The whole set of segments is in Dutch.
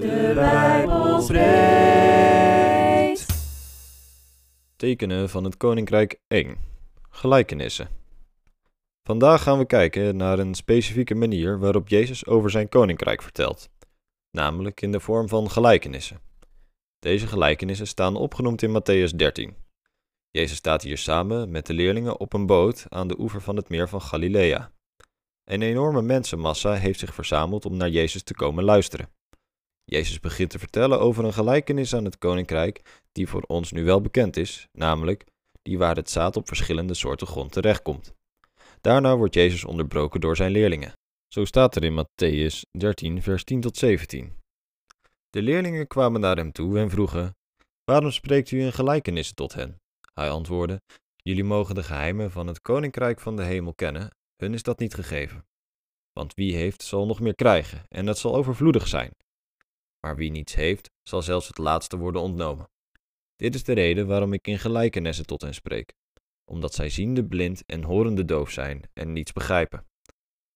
De Bijbel spreekt. Tekenen van het Koninkrijk 1. Gelijkenissen. Vandaag gaan we kijken naar een specifieke manier waarop Jezus over zijn koninkrijk vertelt, namelijk in de vorm van gelijkenissen. Deze gelijkenissen staan opgenoemd in Matthäus 13. Jezus staat hier samen met de leerlingen op een boot aan de oever van het meer van Galilea. Een enorme mensenmassa heeft zich verzameld om naar Jezus te komen luisteren. Jezus begint te vertellen over een gelijkenis aan het koninkrijk die voor ons nu wel bekend is, namelijk die waar het zaad op verschillende soorten grond terechtkomt. Daarna wordt Jezus onderbroken door zijn leerlingen. Zo staat er in Matthäus 13, vers 10 tot 17. De leerlingen kwamen naar hem toe en vroegen: Waarom spreekt u in gelijkenissen tot hen? Hij antwoordde: Jullie mogen de geheimen van het koninkrijk van de hemel kennen, hun is dat niet gegeven. Want wie heeft, zal nog meer krijgen, en dat zal overvloedig zijn. Maar wie niets heeft, zal zelfs het laatste worden ontnomen. Dit is de reden waarom ik in gelijkenissen tot hen spreek, omdat zij ziende blind en horende doof zijn en niets begrijpen.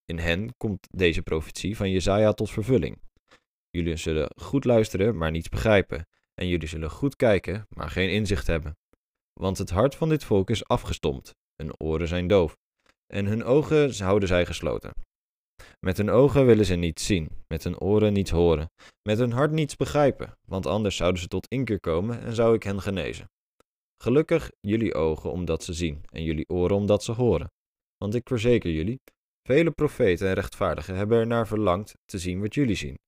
In hen komt deze profetie van Jezaja tot vervulling. Jullie zullen goed luisteren, maar niets begrijpen, en jullie zullen goed kijken, maar geen inzicht hebben. Want het hart van dit volk is afgestompt, hun oren zijn doof, en hun ogen houden zij gesloten. Met hun ogen willen ze niets zien, met hun oren niets horen, met hun hart niets begrijpen, want anders zouden ze tot inkeer komen en zou ik hen genezen. Gelukkig jullie ogen omdat ze zien en jullie oren omdat ze horen. Want ik verzeker jullie, vele profeten en rechtvaardigen hebben er naar verlangd te zien wat jullie zien,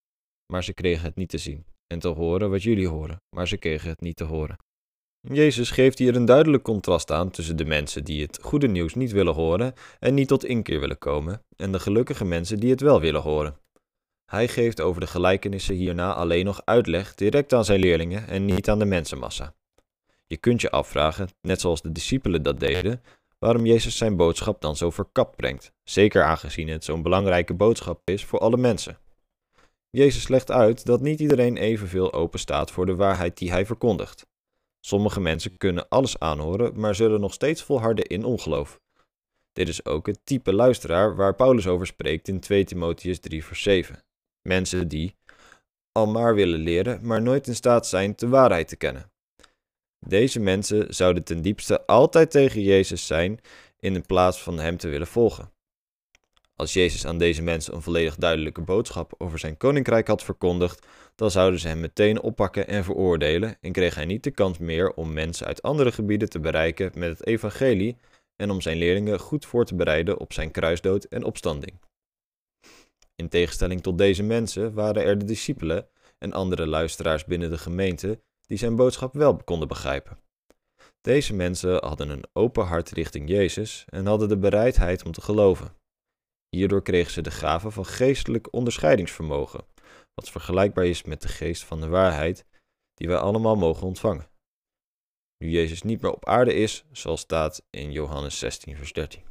maar ze kregen het niet te zien, en te horen wat jullie horen, maar ze kregen het niet te horen. Jezus geeft hier een duidelijk contrast aan tussen de mensen die het goede nieuws niet willen horen en niet tot inkeer willen komen, en de gelukkige mensen die het wel willen horen. Hij geeft over de gelijkenissen hierna alleen nog uitleg direct aan zijn leerlingen en niet aan de mensenmassa. Je kunt je afvragen, net zoals de discipelen dat deden, waarom Jezus zijn boodschap dan zo verkapt brengt, zeker aangezien het zo'n belangrijke boodschap is voor alle mensen. Jezus legt uit dat niet iedereen evenveel open staat voor de waarheid die hij verkondigt. Sommige mensen kunnen alles aanhoren, maar zullen nog steeds volharden in ongeloof. Dit is ook het type luisteraar waar Paulus over spreekt in 2 Timotheus 3 vers 7. Mensen die al maar willen leren, maar nooit in staat zijn de waarheid te kennen. Deze mensen zouden ten diepste altijd tegen Jezus zijn in plaats van hem te willen volgen. Als Jezus aan deze mensen een volledig duidelijke boodschap over zijn koninkrijk had verkondigd, dan zouden ze hem meteen oppakken en veroordelen en kreeg hij niet de kans meer om mensen uit andere gebieden te bereiken met het evangelie en om zijn leerlingen goed voor te bereiden op zijn kruisdood en opstanding. In tegenstelling tot deze mensen waren er de discipelen en andere luisteraars binnen de gemeente die zijn boodschap wel konden begrijpen. Deze mensen hadden een open hart richting Jezus en hadden de bereidheid om te geloven. Hierdoor kregen ze de gave van geestelijk onderscheidingsvermogen, wat vergelijkbaar is met de geest van de waarheid die wij allemaal mogen ontvangen. Nu Jezus niet meer op aarde is, zoals staat in Johannes 16, vers 13.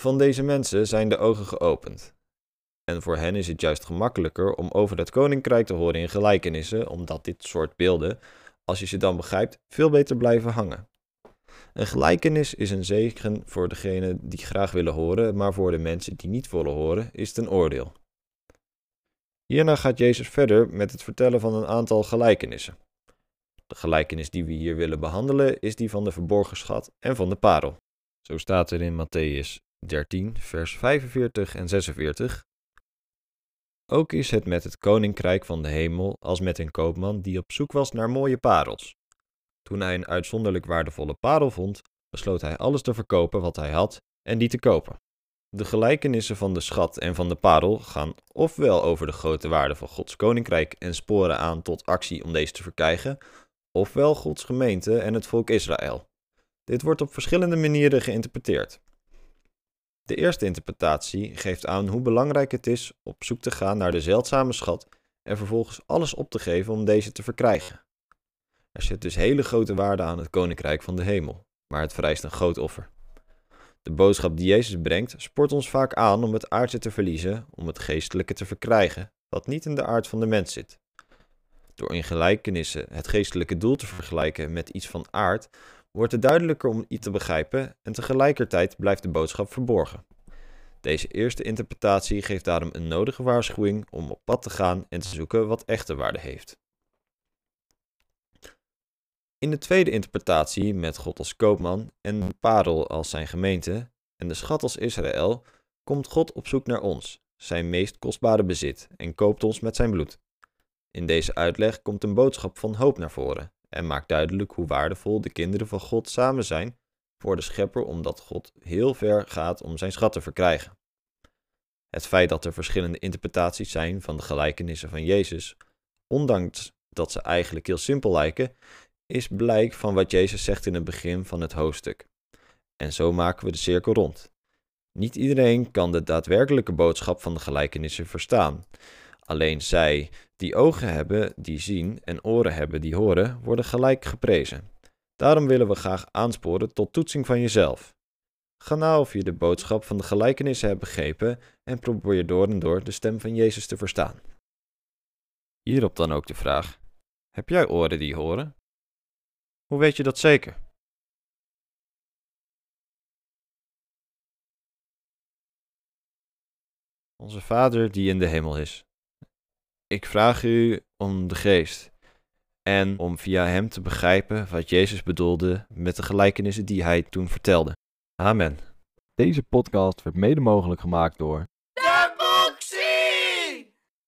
Van deze mensen zijn de ogen geopend. En voor hen is het juist gemakkelijker om over het koninkrijk te horen in gelijkenissen, omdat dit soort beelden, als je ze dan begrijpt, veel beter blijven hangen. Een gelijkenis is een zegen voor degenen die graag willen horen, maar voor de mensen die niet willen horen is het een oordeel. Hierna gaat Jezus verder met het vertellen van een aantal gelijkenissen. De gelijkenis die we hier willen behandelen is die van de verborgen schat en van de parel. Zo staat er in Matthäus 13, vers 45 en 46. Ook is het met het koninkrijk van de hemel als met een koopman die op zoek was naar mooie parels. Toen hij een uitzonderlijk waardevolle parel vond, besloot hij alles te verkopen wat hij had en die te kopen. De gelijkenissen van de schat en van de parel gaan ofwel over de grote waarde van Gods koninkrijk en sporen aan tot actie om deze te verkrijgen, ofwel Gods gemeente en het volk Israël. Dit wordt op verschillende manieren geïnterpreteerd. De eerste interpretatie geeft aan hoe belangrijk het is op zoek te gaan naar de zeldzame schat en vervolgens alles op te geven om deze te verkrijgen. Er zit dus hele grote waarde aan het koninkrijk van de hemel, maar het vereist een groot offer. De boodschap die Jezus brengt spoort ons vaak aan om het aardse te verliezen, om het geestelijke te verkrijgen, wat niet in de aard van de mens zit. Door in gelijkenissen het geestelijke doel te vergelijken met iets van aard, wordt het duidelijker om iets te begrijpen en tegelijkertijd blijft de boodschap verborgen. Deze eerste interpretatie geeft daarom een nodige waarschuwing om op pad te gaan en te zoeken wat echte waarde heeft. In de tweede interpretatie, met God als koopman en de parel als zijn gemeente en de schat als Israël, komt God op zoek naar ons, zijn meest kostbare bezit, en koopt ons met zijn bloed. In deze uitleg komt een boodschap van hoop naar voren en maakt duidelijk hoe waardevol de kinderen van God samen zijn voor de schepper omdat God heel ver gaat om zijn schat te verkrijgen. Het feit dat er verschillende interpretaties zijn van de gelijkenissen van Jezus, ondanks dat ze eigenlijk heel simpel lijken, is blijk van wat Jezus zegt in het begin van het hoofdstuk. En zo maken we de cirkel rond. Niet iedereen kan de daadwerkelijke boodschap van de gelijkenissen verstaan. Alleen zij die ogen hebben die zien en oren hebben die horen, worden gelijk geprezen. Daarom willen we graag aansporen tot toetsing van jezelf. Ga na of je de boodschap van de gelijkenissen hebt begrepen en probeer door en door de stem van Jezus te verstaan. Hierop dan ook de vraag: Heb jij oren die horen? Hoe weet je dat zeker? Onze Vader die in de hemel is. Ik vraag u om de geest en om via hem te begrijpen wat Jezus bedoelde met de gelijkenissen die hij toen vertelde. Amen. Deze podcast werd mede mogelijk gemaakt door